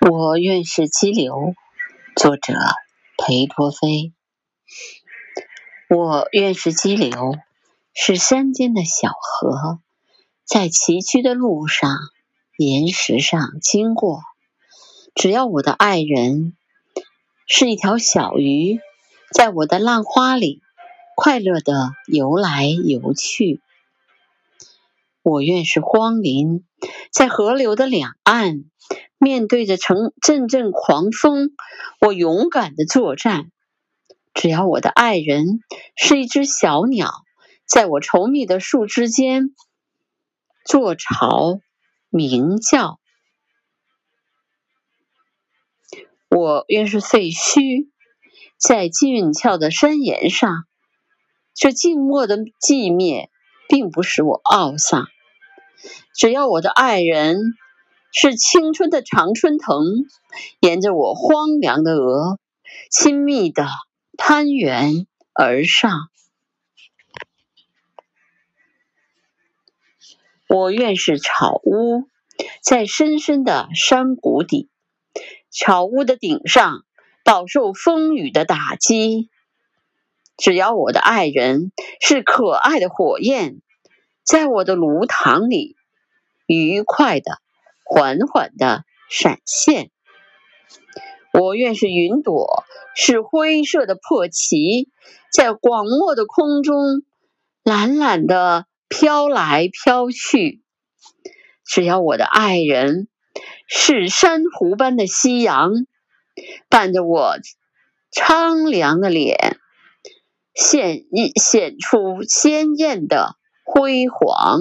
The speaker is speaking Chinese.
我愿是激流，作者裴多菲。我愿是激流，是山间的小河，在崎岖的路上、岩石上经过。只要我的爱人是一条小鱼，在我的浪花里快乐地游来游去。我愿是荒林，在河流的两岸。面对着成阵阵狂风，我勇敢的作战。只要我的爱人是一只小鸟，在我稠密的树枝间做巢鸣叫。我愿是废墟，在俊俏的山岩上。这静默的寂灭，并不使我懊丧。只要我的爱人。是青春的常春藤，沿着我荒凉的额，亲密的攀援而上。我愿是草屋，在深深的山谷底，草屋的顶上饱受风雨的打击。只要我的爱人是可爱的火焰，在我的炉膛里愉快的。缓缓的闪现。我愿是云朵，是灰色的破旗，在广漠的空中懒懒的飘来飘去。只要我的爱人是珊瑚般的夕阳，伴着我苍凉的脸，现一显出鲜艳的辉煌。